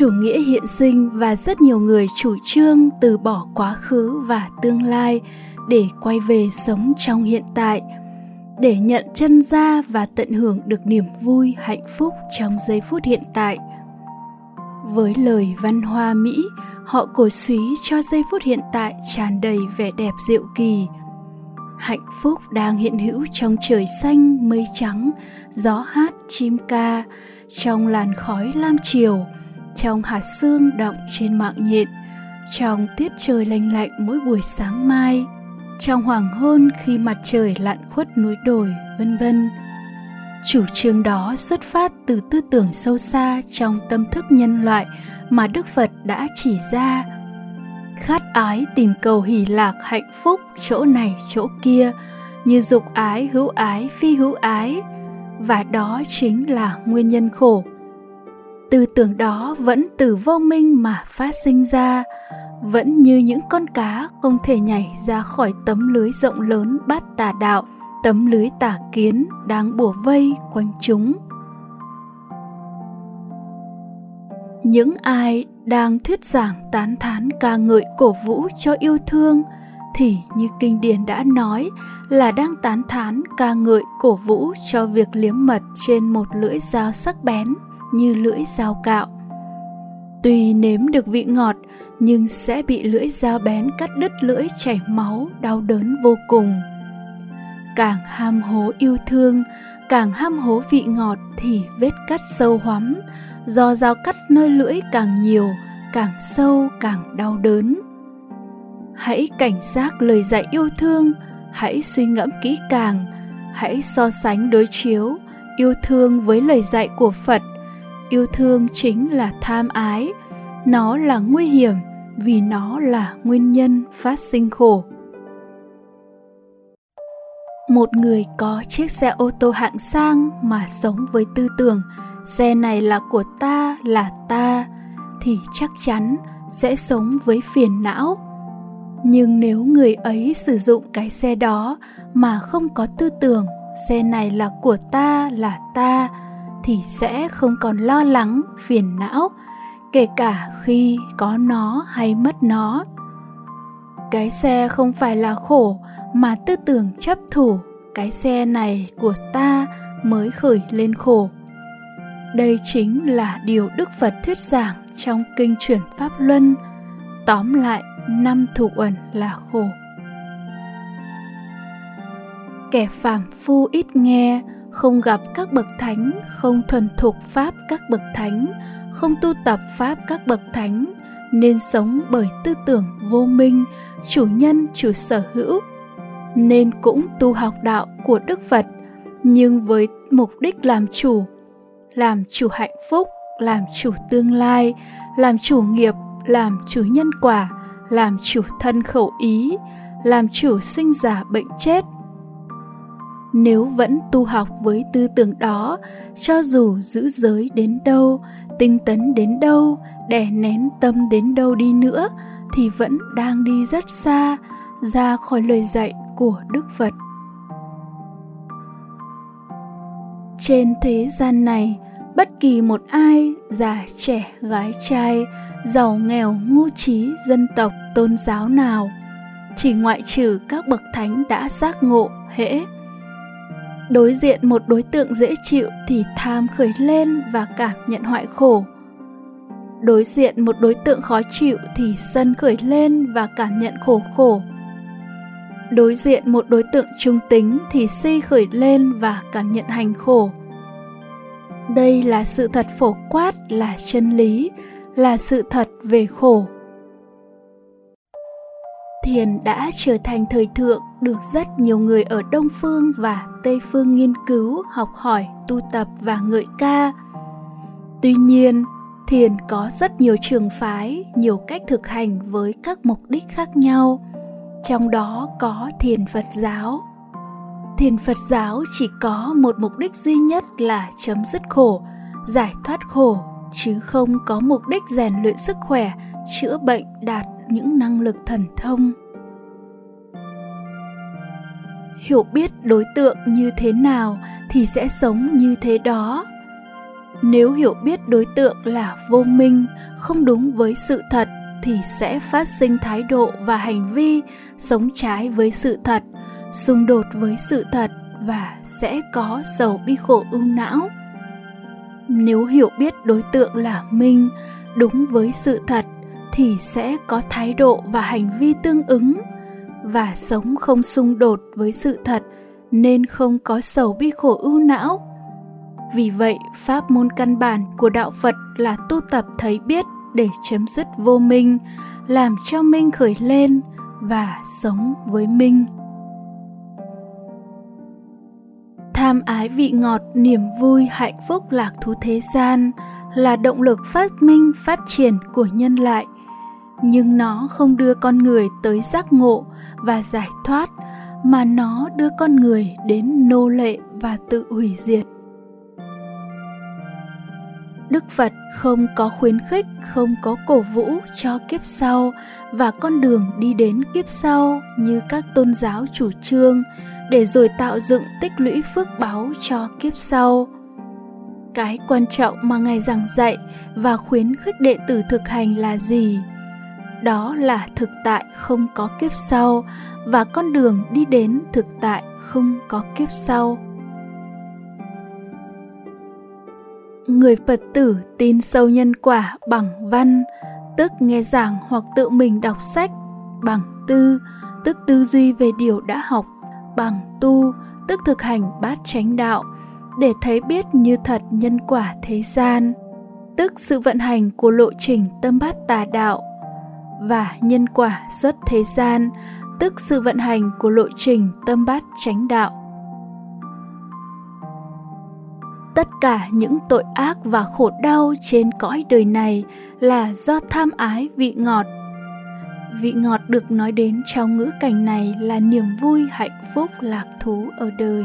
chủ nghĩa hiện sinh và rất nhiều người chủ trương từ bỏ quá khứ và tương lai để quay về sống trong hiện tại, để nhận chân ra và tận hưởng được niềm vui, hạnh phúc trong giây phút hiện tại. Với lời văn hoa mỹ, họ cổ suý cho giây phút hiện tại tràn đầy vẻ đẹp diệu kỳ. Hạnh phúc đang hiện hữu trong trời xanh, mây trắng, gió hát, chim ca, trong làn khói lam chiều trong hạt sương động trên mạng nhện, trong tiết trời lành lạnh mỗi buổi sáng mai, trong hoàng hôn khi mặt trời lặn khuất núi đồi, vân vân. Chủ trương đó xuất phát từ tư tưởng sâu xa trong tâm thức nhân loại mà đức phật đã chỉ ra. Khát ái tìm cầu hỷ lạc hạnh phúc chỗ này chỗ kia, như dục ái hữu ái phi hữu ái, và đó chính là nguyên nhân khổ tư tưởng đó vẫn từ vô minh mà phát sinh ra, vẫn như những con cá không thể nhảy ra khỏi tấm lưới rộng lớn bát tà đạo, tấm lưới tà kiến đang bủa vây quanh chúng. Những ai đang thuyết giảng tán thán ca ngợi cổ vũ cho yêu thương thì như kinh điển đã nói là đang tán thán ca ngợi cổ vũ cho việc liếm mật trên một lưỡi dao sắc bén như lưỡi dao cạo. Tuy nếm được vị ngọt, nhưng sẽ bị lưỡi dao bén cắt đứt lưỡi chảy máu, đau đớn vô cùng. Càng ham hố yêu thương, càng ham hố vị ngọt thì vết cắt sâu hoắm. Do dao cắt nơi lưỡi càng nhiều, càng sâu càng đau đớn. Hãy cảnh giác lời dạy yêu thương, hãy suy ngẫm kỹ càng, hãy so sánh đối chiếu, yêu thương với lời dạy của phật yêu thương chính là tham ái. Nó là nguy hiểm vì nó là nguyên nhân phát sinh khổ. Một người có chiếc xe ô tô hạng sang mà sống với tư tưởng, xe này là của ta, là ta, thì chắc chắn sẽ sống với phiền não. Nhưng nếu người ấy sử dụng cái xe đó mà không có tư tưởng, xe này là của ta, là ta thì sẽ không còn lo lắng, phiền não, kể cả khi có nó hay mất nó. Cái xe không phải là khổ mà tư tưởng chấp thủ. Cái xe này của ta mới khởi lên khổ. Đây chính là điều đức phật thuyết giảng trong kinh chuyển pháp luân. Tóm lại, năm thủ uẩn là khổ. Kẻ phàm phu ít nghe không gặp các bậc thánh, không thuần thuộc pháp các bậc thánh, không tu tập pháp các bậc thánh, nên sống bởi tư tưởng vô minh, chủ nhân, chủ sở hữu. Nên cũng tu học đạo của đức phật, nhưng với mục đích làm chủ làm chủ hạnh phúc, làm chủ tương lai, làm chủ nghiệp, làm chủ nhân quả, làm chủ thân khẩu ý, làm chủ sinh giả bệnh chết nếu vẫn tu học với tư tưởng đó, cho dù giữ giới đến đâu, tinh tấn đến đâu, đè nén tâm đến đâu đi nữa, thì vẫn đang đi rất xa, ra khỏi lời dạy của đức phật. Trên thế gian này, bất kỳ một ai, già, trẻ, gái, trai, giàu, nghèo, ngu trí, dân tộc, tôn giáo nào, chỉ ngoại trừ các bậc thánh đã giác ngộ, hễ đối diện một đối tượng dễ chịu thì tham khởi lên và cảm nhận hoại khổ. Đối diện một đối tượng khó chịu thì sân khởi lên và cảm nhận khổ khổ. Đối diện một đối tượng trung tính thì si khởi lên và cảm nhận hành khổ. Đây là sự thật phổ quát là chân lý, là sự thật về khổ thiền đã trở thành thời thượng, được rất nhiều người ở đông phương và tây phương nghiên cứu, học hỏi, tu tập và ngợi ca. Tuy nhiên, thiền có rất nhiều trường phái, nhiều cách thực hành với các mục đích khác nhau. Trong đó có thiền phật giáo. Thiền phật giáo chỉ có một mục đích duy nhất là chấm dứt khổ, giải thoát khổ, chứ không có mục đích rèn luyện sức khỏe, chữa bệnh, đạt những năng lực thần thông. Hiểu biết đối tượng như thế nào thì sẽ sống như thế đó. Nếu hiểu biết đối tượng là vô minh, không đúng với sự thật thì sẽ phát sinh thái độ và hành vi sống trái với sự thật, xung đột với sự thật và sẽ có sầu bi khổ ưu não. Nếu hiểu biết đối tượng là minh, đúng với sự thật thì sẽ có thái độ và hành vi tương ứng. Và sống không xung đột với sự thật nên không có sầu bi khổ ưu não. Vì vậy, pháp môn căn bản của đạo phật là tu tập thấy biết để chấm dứt vô minh, làm cho minh khởi lên và sống với minh. Tham ái vị ngọt, niềm vui, hạnh phúc, lạc thú thế gian là động lực phát minh, phát triển của nhân loại nhưng nó không đưa con người tới giác ngộ và giải thoát, mà nó đưa con người đến nô lệ và tự hủy diệt. Đức phật không có khuyến khích, không có cổ vũ cho kiếp sau và con đường đi đến kiếp sau như các tôn giáo chủ trương để rồi tạo dựng tích lũy phước báo cho kiếp sau. Cái quan trọng mà ngài giảng dạy và khuyến khích đệ tử thực hành là gì? Đó là thực tại không có kiếp sau, và con đường đi đến thực tại không có kiếp sau. Người phật tử tin sâu nhân quả bằng văn, tức nghe giảng hoặc tự mình đọc sách, bằng tư, tức tư duy về điều đã học, bằng tu, tức thực hành bát chánh đạo, để thấy biết như thật nhân quả thế gian, tức sự vận hành của lộ trình tâm bát tà đạo và nhân quả xuất thế gian, tức sự vận hành của lộ trình tâm bát chánh đạo. Tất cả những tội ác và khổ đau trên cõi đời này là do tham ái vị ngọt. Vị ngọt được nói đến trong ngữ cảnh này là niềm vui, hạnh phúc, lạc thú ở đời.